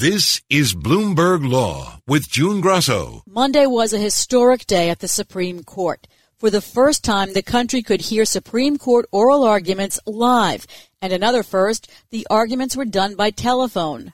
This is Bloomberg Law with June Grasso. Monday was a historic day at the Supreme Court. For the first time, the country could hear Supreme Court oral arguments live. And another first, the arguments were done by telephone.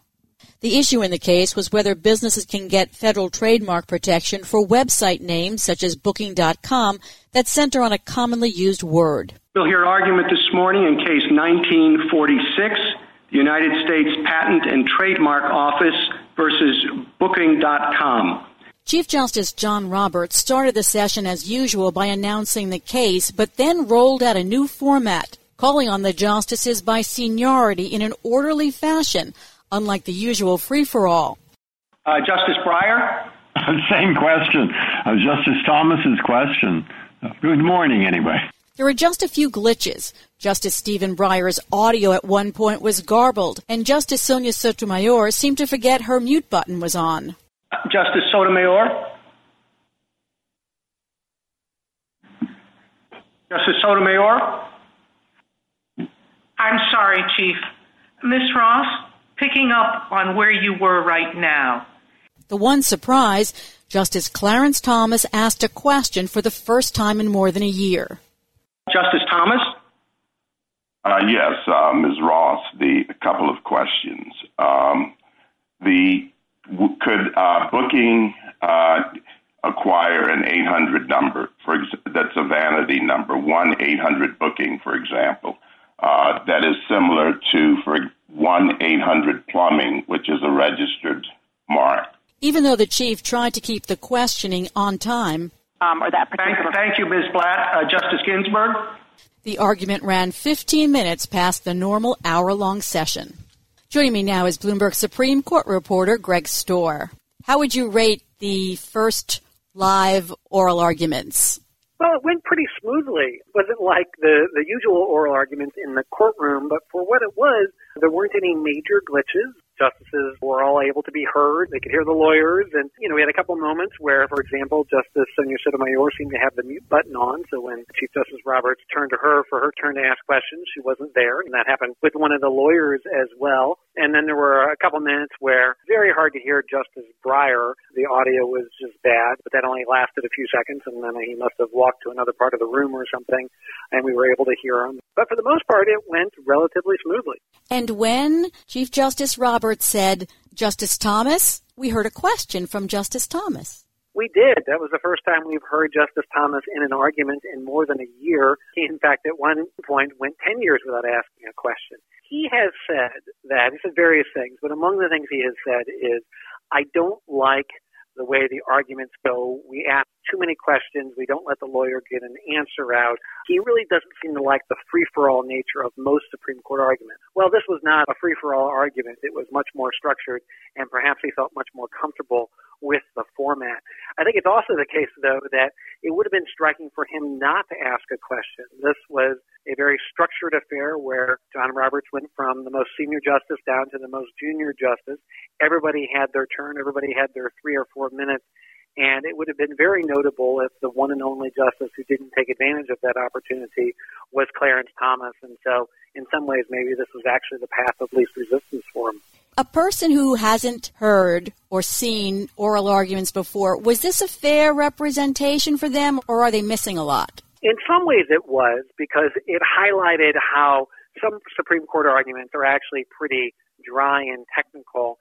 The issue in the case was whether businesses can get federal trademark protection for website names such as Booking.com that center on a commonly used word. We'll hear argument this morning in case 1946 the United States Patent and Trademark Office versus Booking.com. Chief Justice John Roberts started the session as usual by announcing the case, but then rolled out a new format, calling on the justices by seniority in an orderly fashion, unlike the usual free for all. Uh, Justice Breyer? Same question. Uh, Justice Thomas's question. Good morning, anyway. There were just a few glitches. Justice Stephen Breyer's audio at one point was garbled, and Justice Sonia Sotomayor seemed to forget her mute button was on. Justice Sotomayor? Justice Sotomayor? I'm sorry, Chief. Miss Ross, picking up on where you were right now. The one surprise, Justice Clarence Thomas asked a question for the first time in more than a year. Justice Thomas? Uh, yes, uh, Ms. Ross, the a couple of questions. Um, the could uh, booking uh, acquire an 800 number? For that's a vanity number, one 800 booking, for example. Uh, that is similar to for one 800 plumbing, which is a registered mark. Even though the chief tried to keep the questioning on time, um, or that Thank, thank you, Ms. Blatt. Uh, Justice Ginsburg? The argument ran 15 minutes past the normal hour-long session. Joining me now is Bloomberg Supreme Court reporter Greg Stohr. How would you rate the first live oral arguments? Well, it went pretty smoothly. It wasn't like the, the usual oral arguments in the courtroom, but for what it was, there weren't any major glitches justices were all able to be heard. They could hear the lawyers. And, you know, we had a couple moments where, for example, Justice Sonia Sotomayor seemed to have the mute button on. So when Chief Justice Roberts turned to her for her turn to ask questions, she wasn't there. And that happened with one of the lawyers as well. And then there were a couple minutes where very hard to hear Justice Breyer. The audio was just bad, but that only lasted a few seconds. And then he must have walked to another part of the room or something. And we were able to hear him. But for the most part, it went relatively smoothly. And when Chief Justice Roberts said, Justice Thomas, we heard a question from Justice Thomas. We did. That was the first time we've heard Justice Thomas in an argument in more than a year. He, in fact, at one point went 10 years without asking a question. He has said that, he said various things, but among the things he has said is, I don't like the way the arguments go. We ask too many questions. We don't let the lawyer get an answer out. He really doesn't seem to like the free for all nature of most Supreme Court arguments. Well, this was not a free for all argument. It was much more structured, and perhaps he felt much more comfortable with the format. I think it's also the case, though, that it would have been striking for him not to ask a question. This was a very structured affair where John Roberts went from the most senior justice down to the most junior justice. Everybody had their turn, everybody had their three or four minutes. And it would have been very notable if the one and only justice who didn't take advantage of that opportunity was Clarence Thomas. And so, in some ways, maybe this was actually the path of least resistance for him. A person who hasn't heard or seen oral arguments before, was this a fair representation for them or are they missing a lot? In some ways it was because it highlighted how some Supreme Court arguments are actually pretty dry and technical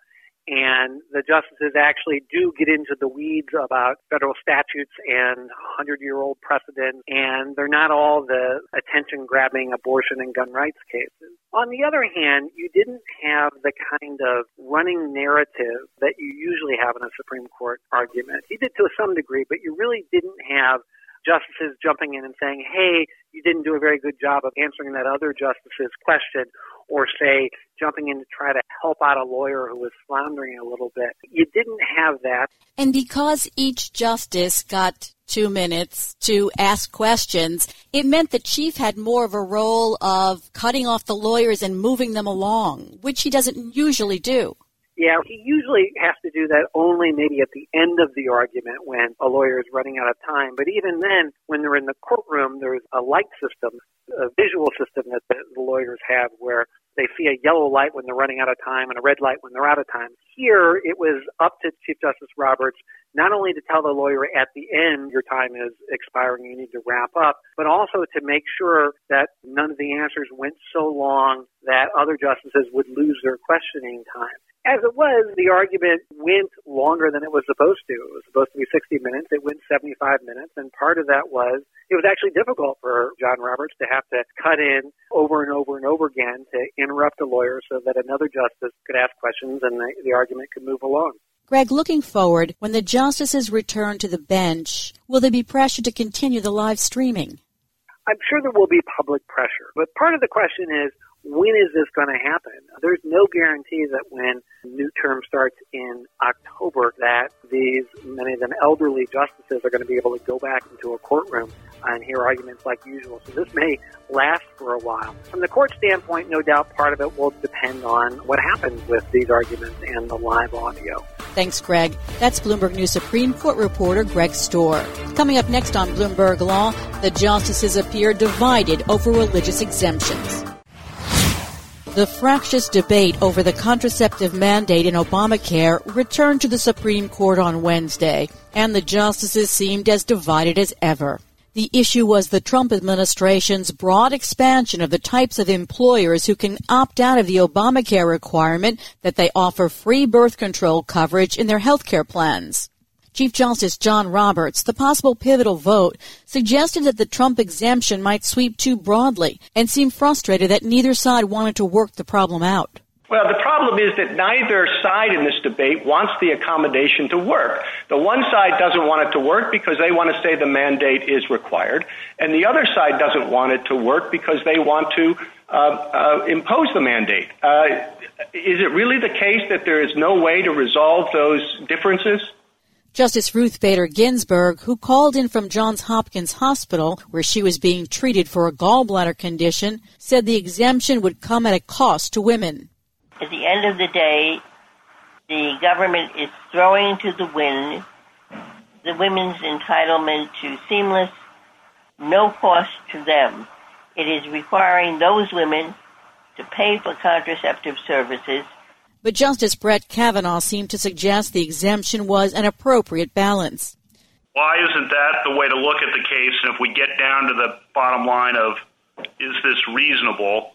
and the justices actually do get into the weeds about federal statutes and 100 year old precedents, and they're not all the attention grabbing abortion and gun rights cases. On the other hand, you didn't have the kind of running narrative that you usually have in a Supreme Court argument. You did to some degree, but you really didn't have justices jumping in and saying, hey, you didn't do a very good job of answering that other justice's question, or say jumping in to try to help out a lawyer who was floundering a little bit. You didn't have that. And because each justice got two minutes to ask questions, it meant the chief had more of a role of cutting off the lawyers and moving them along, which he doesn't usually do. Yeah, he usually has to do that only maybe at the end of the argument when a lawyer is running out of time. But even then, when they're in the courtroom, there's a light system, a visual system that the, lawyers have where they see a yellow light when they're running out of time and a red light when they're out of time. Here, it was up to Chief Justice Roberts not only to tell the lawyer at the end your time is expiring, you need to wrap up, but also to make sure that none of the answers went so long that other justices would lose their questioning time. As it was, the argument went longer than it was supposed to. It was supposed to be 60 minutes. It went 75 minutes. And part of that was it was actually difficult for John Roberts to have to cut in over and over and over again to interrupt a lawyer so that another justice could ask questions and the, the argument could move along. Greg, looking forward, when the justices return to the bench, will there be pressure to continue the live streaming? I'm sure there will be public pressure, but part of the question is when is this going to happen? There's no guarantee that when new term starts in October that these many of them elderly justices are going to be able to go back into a courtroom and hear arguments like usual. So this may last for a while. From the court standpoint, no doubt part of it will depend on what happens with these arguments and the live audio. Thanks, Greg. That's Bloomberg News Supreme Court reporter Greg Stohr. Coming up next on Bloomberg Law, the justices appear divided over religious exemptions. The fractious debate over the contraceptive mandate in Obamacare returned to the Supreme Court on Wednesday, and the justices seemed as divided as ever. The issue was the Trump administration's broad expansion of the types of employers who can opt out of the Obamacare requirement that they offer free birth control coverage in their health care plans. Chief Justice John Roberts, the possible pivotal vote, suggested that the Trump exemption might sweep too broadly and seemed frustrated that neither side wanted to work the problem out. Well, the problem is that neither side in this debate wants the accommodation to work. The one side doesn't want it to work because they want to say the mandate is required, and the other side doesn't want it to work because they want to uh, uh, impose the mandate. Uh, is it really the case that there is no way to resolve those differences? Justice Ruth Bader Ginsburg, who called in from Johns Hopkins Hospital, where she was being treated for a gallbladder condition, said the exemption would come at a cost to women. At the end of the day, the government is throwing to the wind the women's entitlement to seamless, no cost to them. It is requiring those women to pay for contraceptive services but Justice Brett Kavanaugh seemed to suggest the exemption was an appropriate balance. Why isn't that the way to look at the case? And if we get down to the bottom line of is this reasonable,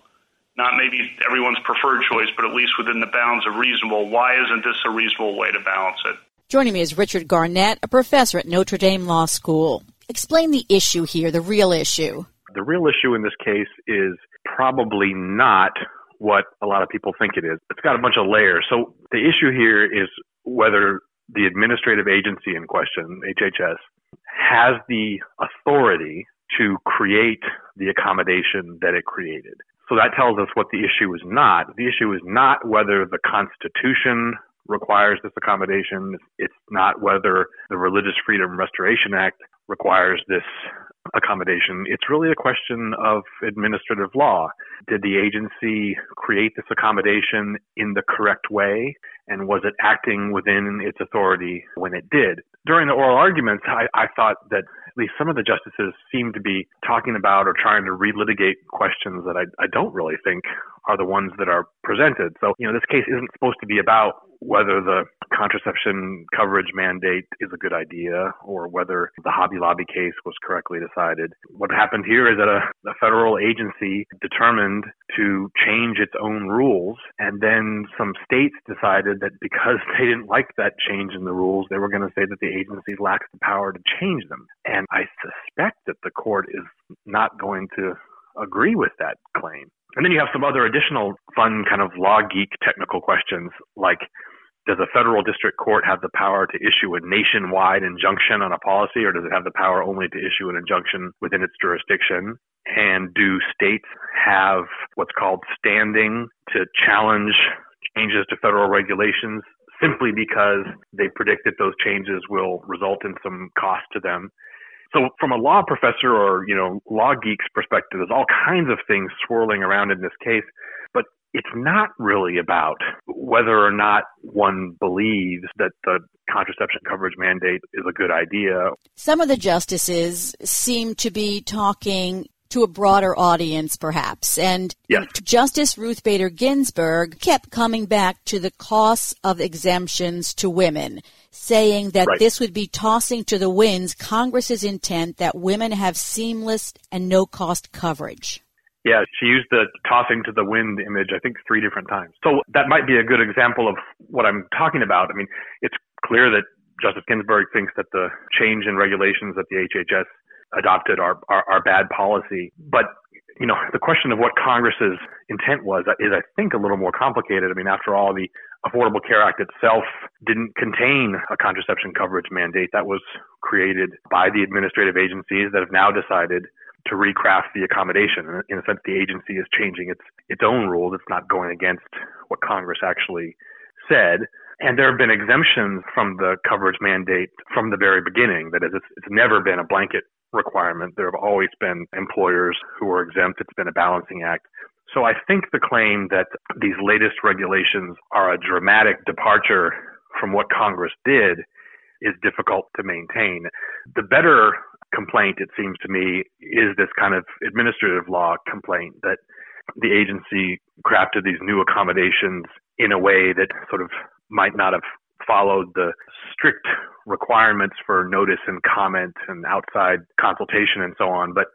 not maybe everyone's preferred choice, but at least within the bounds of reasonable, why isn't this a reasonable way to balance it? Joining me is Richard Garnett, a professor at Notre Dame Law School. Explain the issue here, the real issue. The real issue in this case is probably not what a lot of people think it is. It's got a bunch of layers. So the issue here is whether the administrative agency in question, HHS, has the authority to create the accommodation that it created. So that tells us what the issue is not. The issue is not whether the Constitution requires this accommodation. It's not whether the Religious Freedom Restoration Act requires this accommodation. It's really a question of administrative law. Did the agency create this accommodation in the correct way? And was it acting within its authority when it did? During the oral arguments, I, I thought that at least some of the justices seemed to be talking about or trying to relitigate questions that I, I don't really think are the ones that are presented. So, you know, this case isn't supposed to be about whether the contraception coverage mandate is a good idea or whether the Hobby Lobby case was correctly decided. What happened here is that a, a federal agency determined to change its own rules, and then some states decided that because they didn't like that change in the rules, they were going to say that the agency lacks the power to change them. And I suspect that the court is not going to agree with that claim. And then you have some other additional fun kind of law geek technical questions like does a federal district court have the power to issue a nationwide injunction on a policy or does it have the power only to issue an injunction within its jurisdiction? And do states have what's called standing to challenge changes to federal regulations simply because they predict that those changes will result in some cost to them? So from a law professor or, you know, law geek's perspective, there's all kinds of things swirling around in this case, but it's not really about whether or not one believes that the contraception coverage mandate is a good idea. Some of the justices seem to be talking to a broader audience, perhaps. And yes. Justice Ruth Bader Ginsburg kept coming back to the costs of exemptions to women, saying that right. this would be tossing to the winds Congress's intent that women have seamless and no cost coverage. Yeah, she used the tossing to the wind image, I think, three different times. So that might be a good example of what I'm talking about. I mean, it's clear that Justice Ginsburg thinks that the change in regulations that the HHS adopted are, are, are bad policy. But, you know, the question of what Congress's intent was is, I think, a little more complicated. I mean, after all, the Affordable Care Act itself didn't contain a contraception coverage mandate. That was created by the administrative agencies that have now decided to recraft the accommodation. In a sense, the agency is changing its its own rules. It's not going against what Congress actually said. And there have been exemptions from the coverage mandate from the very beginning. That is, it's, it's never been a blanket requirement. There have always been employers who are exempt. It's been a balancing act. So I think the claim that these latest regulations are a dramatic departure from what Congress did is difficult to maintain. The better complaint, it seems to me, is this kind of administrative law complaint that the agency crafted these new accommodations in a way that sort of might not have followed the strict requirements for notice and comment and outside consultation and so on. But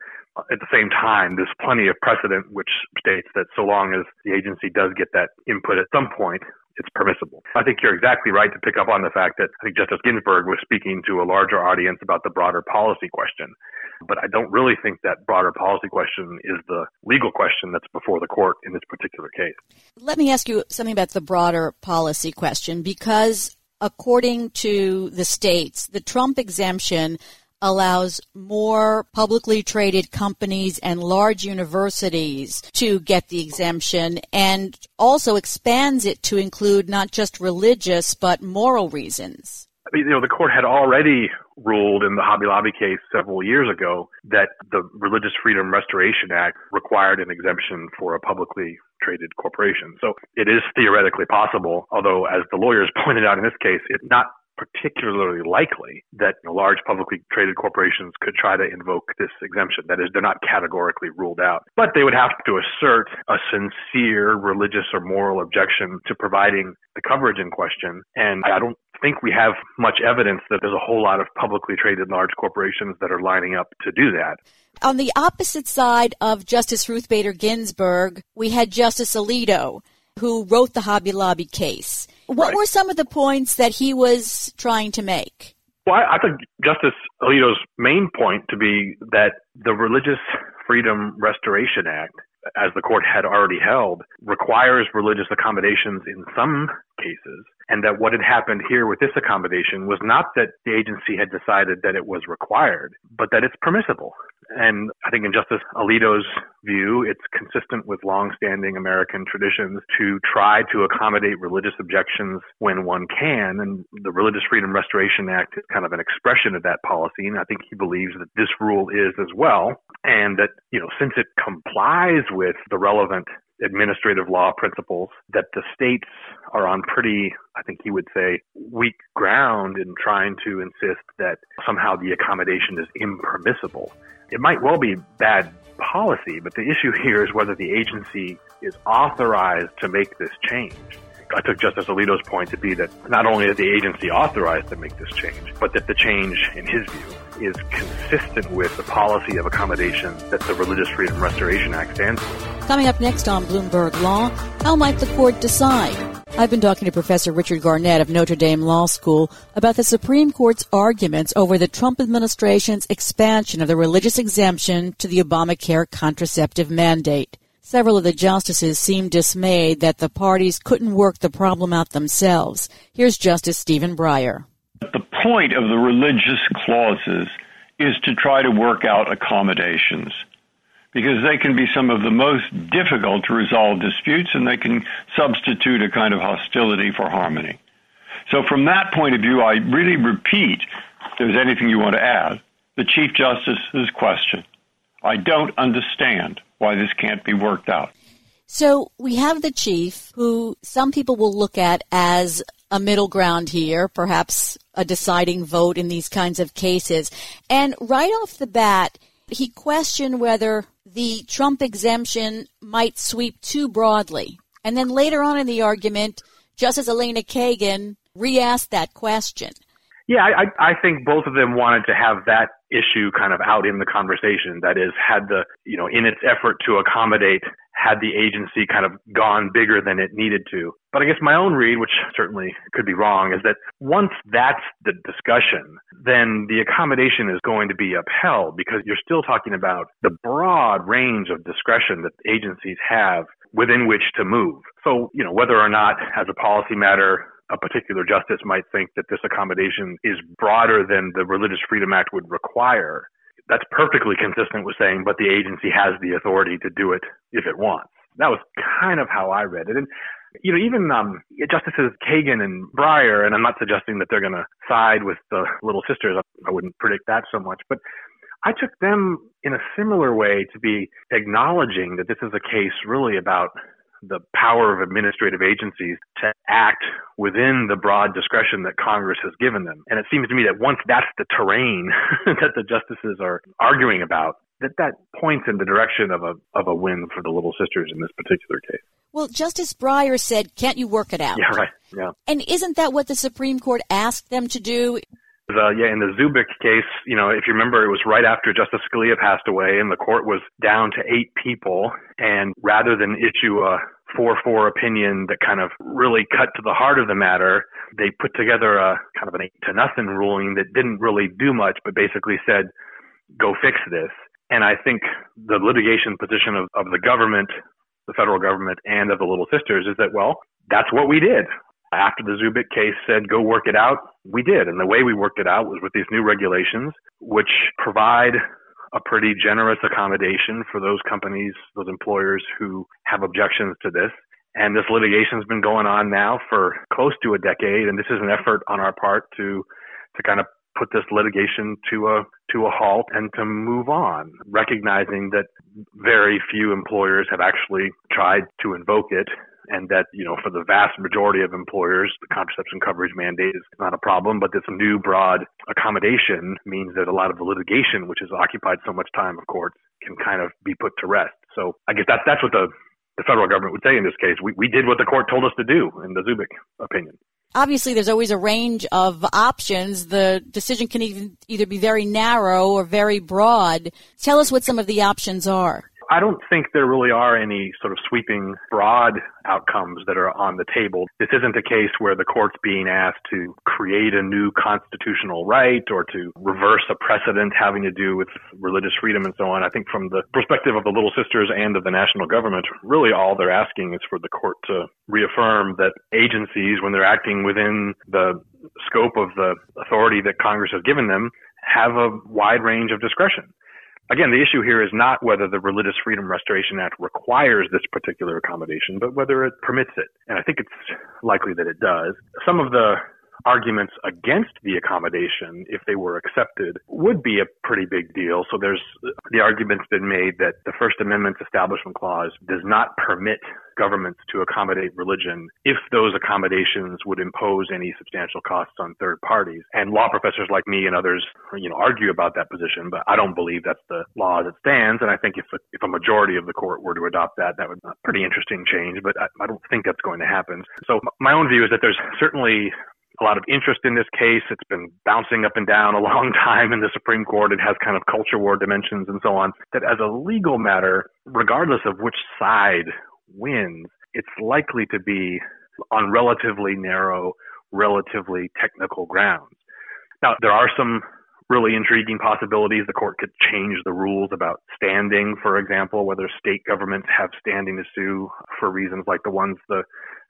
at the same time, there's plenty of precedent which states that so long as the agency does get that input at some point, it's permissible. I think you're exactly right to pick up on the fact that I think Justice Ginsburg was speaking to a larger audience about the broader policy question. But I don't really think that broader policy question is the legal question that's before the court in this particular case. Let me ask you something about the broader policy question because according to the states, the Trump exemption allows more publicly traded companies and large universities to get the exemption and also expands it to include not just religious but moral reasons. You know, the court had already ruled in the Hobby Lobby case several years ago that the Religious Freedom Restoration Act required an exemption for a publicly traded corporation. So it is theoretically possible, although as the lawyers pointed out in this case, it's not particularly likely that large publicly traded corporations could try to invoke this exemption. That is, they're not categorically ruled out. But they would have to assert a sincere religious or moral objection to providing the coverage in question. And I don't think we have much evidence that there's a whole lot of publicly traded large corporations that are lining up to do that. On the opposite side of Justice Ruth Bader Ginsburg, we had Justice Alito, who wrote the Hobby Lobby case. What right. were some of the points that he was trying to make? Well, I, I think Justice Alito's main point to be that the Religious Freedom Restoration Act, as the court had already held, requires religious accommodations in some cases, and that what had happened here with this accommodation was not that the agency had decided that it was required, but that it's permissible. And I think in Justice Alito's view, it's consistent with longstanding American traditions to try to accommodate religious objections when one can. And the Religious Freedom Restoration Act is kind of an expression of that policy. And I think he believes that this rule is as well. And that, you know, since it complies with the relevant administrative law principles that the states are on pretty, I think he would say, weak ground in trying to insist that somehow the accommodation is impermissible. It might well be bad policy, but the issue here is whether the agency is authorized to make this change. I took Justice Alito's point to be that not only is the agency authorized to make this change, but that the change, in his view, is consistent with the policy of accommodation that the Religious Freedom Restoration Act stands for. Coming up next on Bloomberg Law, how might the court decide? I've been talking to Professor Richard Garnett of Notre Dame Law School about the Supreme Court's arguments over the Trump administration's expansion of the religious exemption to the Obamacare contraceptive mandate. Several of the justices seemed dismayed that the parties couldn't work the problem out themselves. Here's Justice Stephen Breyer. The point of the religious clauses is to try to work out accommodations because they can be some of the most difficult to resolve disputes and they can substitute a kind of hostility for harmony. So, from that point of view, I really repeat if there's anything you want to add the Chief Justice's question. I don't understand why this can't be worked out. So we have the chief, who some people will look at as a middle ground here, perhaps a deciding vote in these kinds of cases. And right off the bat, he questioned whether the Trump exemption might sweep too broadly. And then later on in the argument, Justice Elena Kagan re asked that question. Yeah, I, I think both of them wanted to have that issue kind of out in the conversation. That is, had the, you know, in its effort to accommodate, had the agency kind of gone bigger than it needed to. But I guess my own read, which certainly could be wrong, is that once that's the discussion, then the accommodation is going to be upheld because you're still talking about the broad range of discretion that agencies have within which to move. So, you know, whether or not as a policy matter a particular justice might think that this accommodation is broader than the Religious Freedom Act would require, that's perfectly consistent with saying, but the agency has the authority to do it if it wants. That was kind of how I read it. And, you know, even um, Justices Kagan and Breyer, and I'm not suggesting that they're going to side with the Little Sisters. I wouldn't predict that so much. But I took them in a similar way to be acknowledging that this is a case really about the power of administrative agencies to act within the broad discretion that Congress has given them. And it seems to me that once that's the terrain that the justices are arguing about, that that points in the direction of a of a win for the Little Sisters in this particular case. Well, Justice Breyer said, "Can't you work it out?" Yeah, right. Yeah. And isn't that what the Supreme Court asked them to do? The, yeah, in the Zubik case, you know, if you remember, it was right after Justice Scalia passed away, and the court was down to eight people. And rather than issue a 4-4 opinion that kind of really cut to the heart of the matter, they put together a kind of an eight to nothing ruling that didn't really do much, but basically said, "Go fix this." And I think the litigation position of, of the government, the federal government, and of the Little Sisters is that, well, that's what we did after the Zubik case said, go work it out, we did. And the way we worked it out was with these new regulations, which provide a pretty generous accommodation for those companies, those employers who have objections to this. And this litigation has been going on now for close to a decade. And this is an effort on our part to, to kind of put this litigation to a to a halt and to move on, recognizing that very few employers have actually tried to invoke it and that, you know, for the vast majority of employers, the contraception coverage mandate is not a problem, but this new broad accommodation means that a lot of the litigation, which has occupied so much time of courts, can kind of be put to rest. So I guess that, that's what the, the federal government would say in this case. We, we did what the court told us to do in the Zubik opinion. Obviously, there's always a range of options. The decision can even either be very narrow or very broad. Tell us what some of the options are. I don't think there really are any sort of sweeping broad outcomes that are on the table. This isn't a case where the court's being asked to create a new constitutional right or to reverse a precedent having to do with religious freedom and so on. I think from the perspective of the Little Sisters and of the national government, really all they're asking is for the court to reaffirm that agencies, when they're acting within the scope of the authority that Congress has given them, have a wide range of discretion. Again, the issue here is not whether the Religious Freedom Restoration Act requires this particular accommodation, but whether it permits it. And I think it's likely that it does. Some of the arguments against the accommodation, if they were accepted, would be a pretty big deal. So there's the argument's been made that the First Amendment's Establishment Clause does not permit governments to accommodate religion if those accommodations would impose any substantial costs on third parties. And law professors like me and others, you know, argue about that position, but I don't believe that's the law as it stands. And I think if a, if a majority of the court were to adopt that, that would be a pretty interesting change, but I, I don't think that's going to happen. So my own view is that there's certainly a lot of interest in this case. It's been bouncing up and down a long time in the Supreme Court. It has kind of culture war dimensions and so on. That as a legal matter, regardless of which side wins, it's likely to be on relatively narrow, relatively technical grounds. Now, there are some really intriguing possibilities. The court could change the rules about standing, for example, whether state governments have standing to sue for reasons like the ones the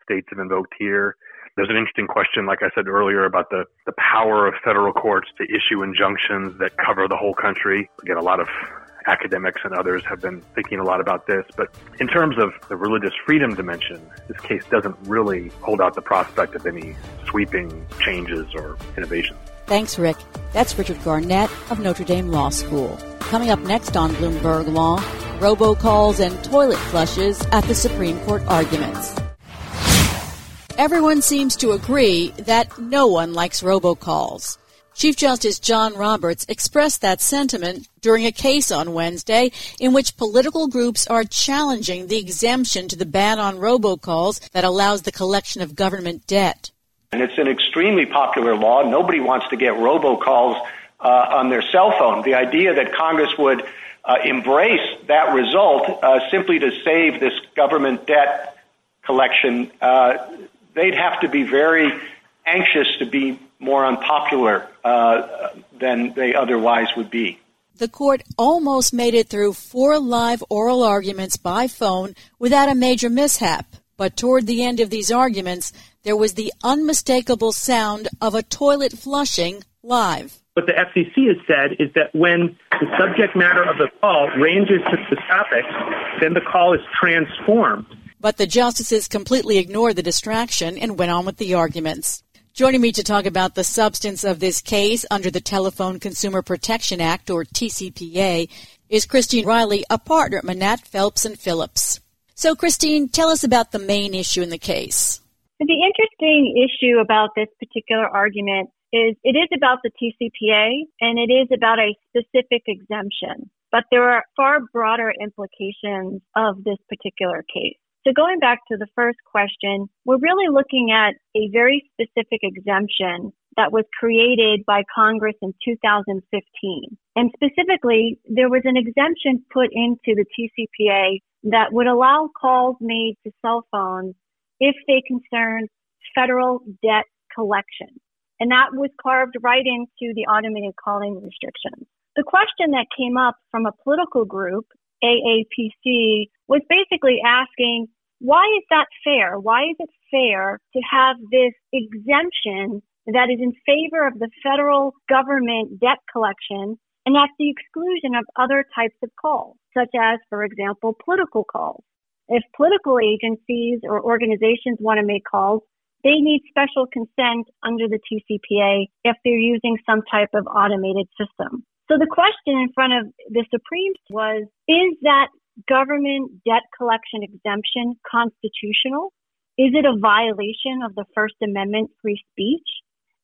states have invoked here. There's an interesting question, like I said earlier, about the, the power of federal courts to issue injunctions that cover the whole country. Again, a lot of academics and others have been thinking a lot about this. But in terms of the religious freedom dimension, this case doesn't really hold out the prospect of any sweeping changes or innovations. Thanks, Rick. That's Richard Garnett of Notre Dame Law School. Coming up next on Bloomberg Law, robocalls and toilet flushes at the Supreme Court arguments. Everyone seems to agree that no one likes robocalls. Chief Justice John Roberts expressed that sentiment during a case on Wednesday in which political groups are challenging the exemption to the ban on robocalls that allows the collection of government debt. And it's an extremely popular law. Nobody wants to get robocalls uh, on their cell phone. The idea that Congress would uh, embrace that result uh, simply to save this government debt collection, uh, they'd have to be very anxious to be more unpopular uh, than they otherwise would be. The court almost made it through four live oral arguments by phone without a major mishap. But toward the end of these arguments, there was the unmistakable sound of a toilet flushing live. What the FCC has said is that when the subject matter of the call ranges to the topic, then the call is transformed. But the justices completely ignored the distraction and went on with the arguments. Joining me to talk about the substance of this case under the Telephone Consumer Protection Act, or TCPA, is Christine Reilly, a partner at Manatt Phelps and Phillips. So, Christine, tell us about the main issue in the case. The interesting issue about this particular argument is it is about the TCPA and it is about a specific exemption, but there are far broader implications of this particular case. So going back to the first question, we're really looking at a very specific exemption that was created by Congress in 2015. And specifically, there was an exemption put into the TCPA that would allow calls made to cell phones if they concern federal debt collection. And that was carved right into the automated calling restrictions. The question that came up from a political group AAPC was basically asking, why is that fair? Why is it fair to have this exemption that is in favor of the federal government debt collection and at the exclusion of other types of calls, such as, for example, political calls? If political agencies or organizations want to make calls, they need special consent under the TCPA if they're using some type of automated system. So the question in front of the Supreme was, is that government debt collection exemption constitutional? Is it a violation of the First Amendment free speech?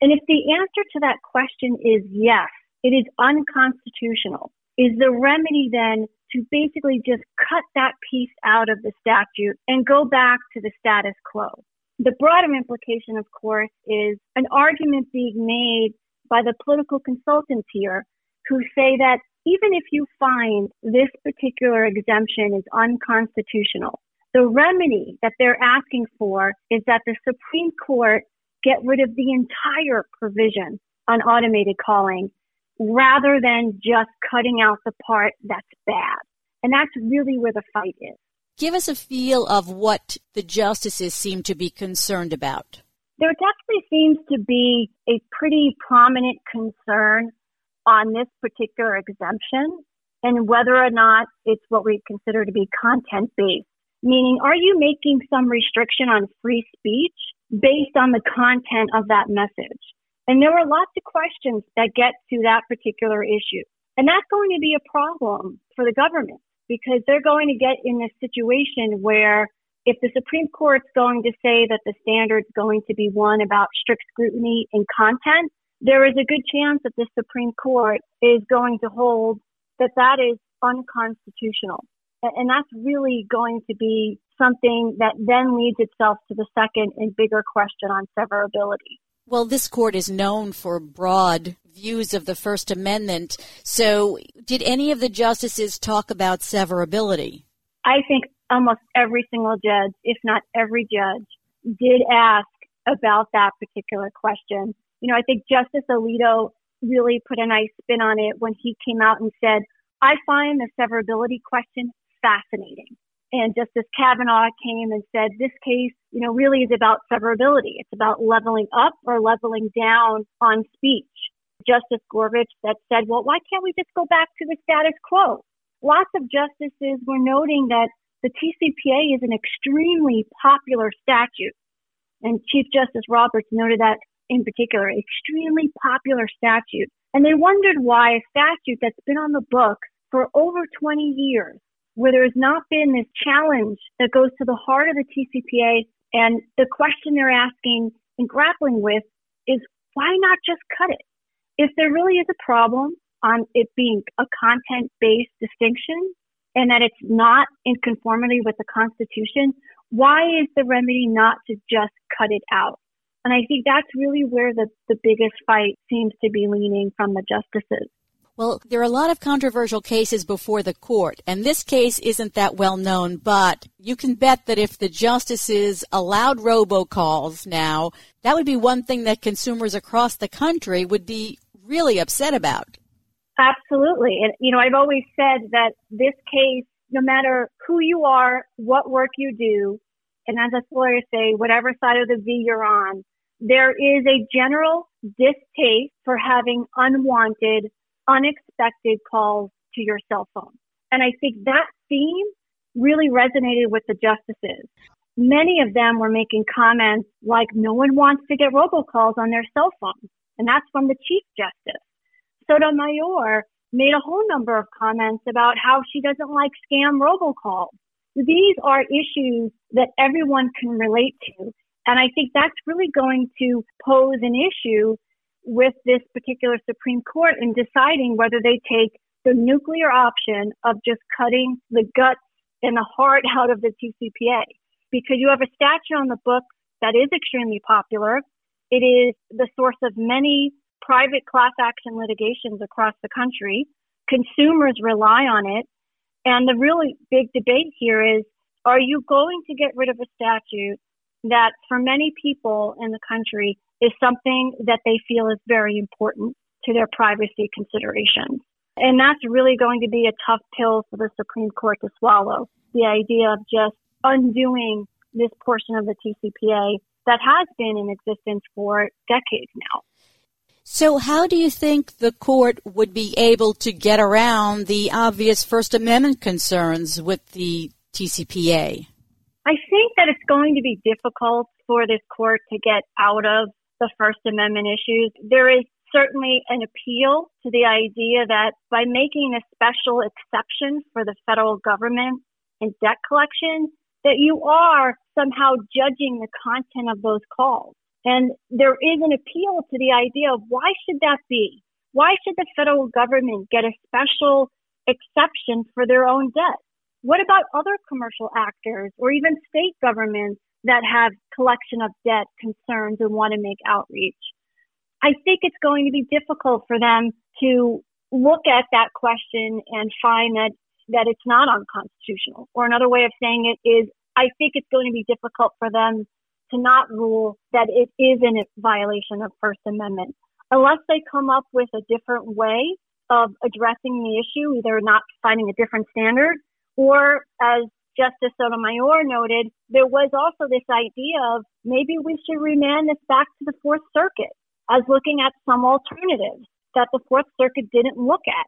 And if the answer to that question is yes, it is unconstitutional. Is the remedy then to basically just cut that piece out of the statute and go back to the status quo? The broader implication, of course, is an argument being made by the political consultants here who say that even if you find this particular exemption is unconstitutional, the remedy that they're asking for is that the Supreme Court get rid of the entire provision on automated calling rather than just cutting out the part that's bad. And that's really where the fight is. Give us a feel of what the justices seem to be concerned about. There definitely seems to be a pretty prominent concern on this particular exemption and whether or not it's what we consider to be content based. Meaning, are you making some restriction on free speech based on the content of that message? And there are lots of questions that get to that particular issue. And that's going to be a problem for the government because they're going to get in this situation where if the Supreme Court's going to say that the standard's going to be one about strict scrutiny and content, there is a good chance that the Supreme Court is going to hold that that is unconstitutional. And that's really going to be something that then leads itself to the second and bigger question on severability. Well, this court is known for broad views of the First Amendment. So, did any of the justices talk about severability? I think almost every single judge, if not every judge, did ask about that particular question you know, I think Justice Alito really put a nice spin on it when he came out and said, I find the severability question fascinating. And Justice Kavanaugh came and said, this case, you know, really is about severability. It's about leveling up or leveling down on speech. Justice Gorsuch that said, well, why can't we just go back to the status quo? Lots of justices were noting that the TCPA is an extremely popular statute. And Chief Justice Roberts noted that in particular, extremely popular statute. And they wondered why a statute that's been on the book for over 20 years, where there has not been this challenge that goes to the heart of the TCPA, and the question they're asking and grappling with is why not just cut it? if there really is a problem on it being a content based distinction and that it's not in conformity with the Constitution, why is the remedy not to just cut it out? And I think that's really where the, the biggest fight seems to be leaning from the justices. Well, there are a lot of controversial cases before the court, and this case isn't that well known, but you can bet that if the justices allowed robocalls now, that would be one thing that consumers across the country would be really upset about. Absolutely. And, you know, I've always said that this case, no matter who you are, what work you do, and as us lawyers say, whatever side of the V you're on, there is a general distaste for having unwanted, unexpected calls to your cell phone. And I think that theme really resonated with the justices. Many of them were making comments like no one wants to get robocalls on their cell phone. And that's from the Chief Justice. Sotomayor made a whole number of comments about how she doesn't like scam robocalls. These are issues that everyone can relate to. And I think that's really going to pose an issue with this particular Supreme Court in deciding whether they take the nuclear option of just cutting the guts and the heart out of the TCPA. Because you have a statute on the book that is extremely popular. It is the source of many private class action litigations across the country. Consumers rely on it. And the really big debate here is, are you going to get rid of a statute that for many people in the country is something that they feel is very important to their privacy considerations? And that's really going to be a tough pill for the Supreme Court to swallow. The idea of just undoing this portion of the TCPA that has been in existence for decades now. So, how do you think the court would be able to get around the obvious First Amendment concerns with the TCPA? I think that it's going to be difficult for this court to get out of the First Amendment issues. There is certainly an appeal to the idea that by making a special exception for the federal government in debt collection, that you are somehow judging the content of those calls. And there is an appeal to the idea of why should that be? Why should the federal government get a special exception for their own debt? What about other commercial actors or even state governments that have collection of debt concerns and want to make outreach? I think it's going to be difficult for them to look at that question and find that that it's not unconstitutional. Or another way of saying it is I think it's going to be difficult for them to not rule that it is in violation of First Amendment unless they come up with a different way of addressing the issue, either not finding a different standard or as Justice Sotomayor noted, there was also this idea of maybe we should remand this back to the Fourth Circuit as looking at some alternatives that the Fourth Circuit didn't look at.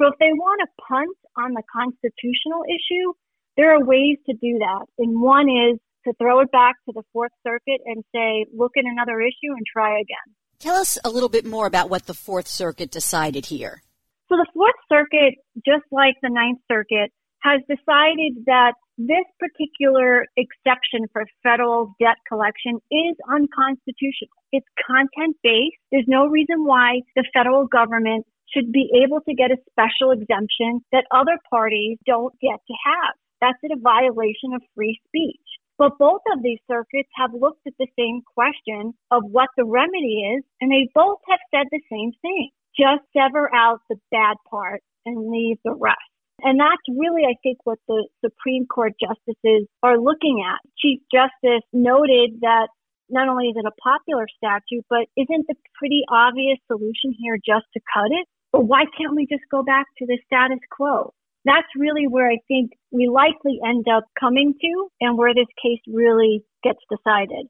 So if they want to punt on the constitutional issue, there are ways to do that. And one is to throw it back to the Fourth Circuit and say, look at another issue and try again. Tell us a little bit more about what the Fourth Circuit decided here. So the Fourth Circuit, just like the Ninth Circuit, has decided that this particular exception for federal debt collection is unconstitutional. It's content based. There's no reason why the federal government should be able to get a special exemption that other parties don't get to have. That's a violation of free speech. But both of these circuits have looked at the same question of what the remedy is, and they both have said the same thing. Just sever out the bad part and leave the rest. And that's really, I think, what the Supreme Court justices are looking at. Chief Justice noted that not only is it a popular statute, but isn't the pretty obvious solution here just to cut it? But why can't we just go back to the status quo? That's really where I think we likely end up coming to and where this case really gets decided.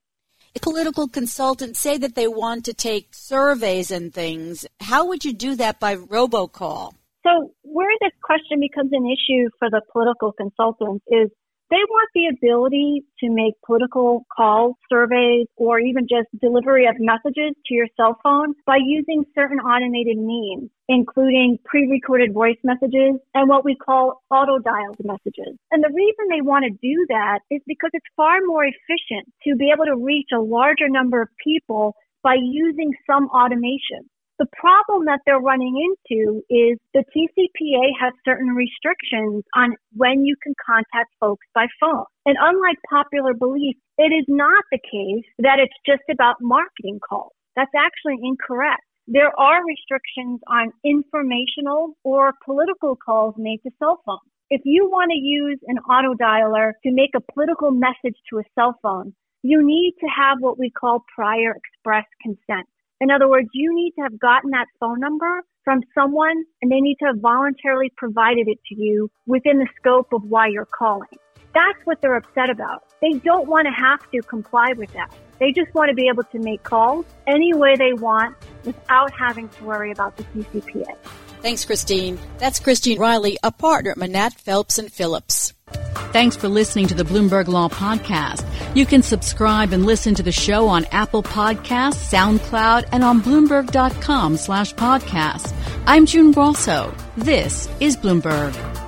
If political consultants say that they want to take surveys and things. How would you do that by robocall? So, where this question becomes an issue for the political consultants is they want the ability to make political calls, surveys, or even just delivery of messages to your cell phone by using certain automated means, including pre-recorded voice messages and what we call auto-dialed messages. And the reason they want to do that is because it's far more efficient to be able to reach a larger number of people by using some automation. The problem that they're running into is the TCPA has certain restrictions on when you can contact folks by phone. And unlike popular belief, it is not the case that it's just about marketing calls. That's actually incorrect. There are restrictions on informational or political calls made to cell phones. If you want to use an auto dialer to make a political message to a cell phone, you need to have what we call prior express consent. In other words, you need to have gotten that phone number from someone and they need to have voluntarily provided it to you within the scope of why you're calling. That's what they're upset about. They don't want to have to comply with that. They just want to be able to make calls any way they want without having to worry about the TCPA. Thanks, Christine. That's Christine Reilly, a partner at Manatt Phelps and Phillips. Thanks for listening to the Bloomberg Law Podcast. You can subscribe and listen to the show on Apple Podcasts, SoundCloud, and on Bloomberg.com slash podcast. I'm June Grasso. This is Bloomberg.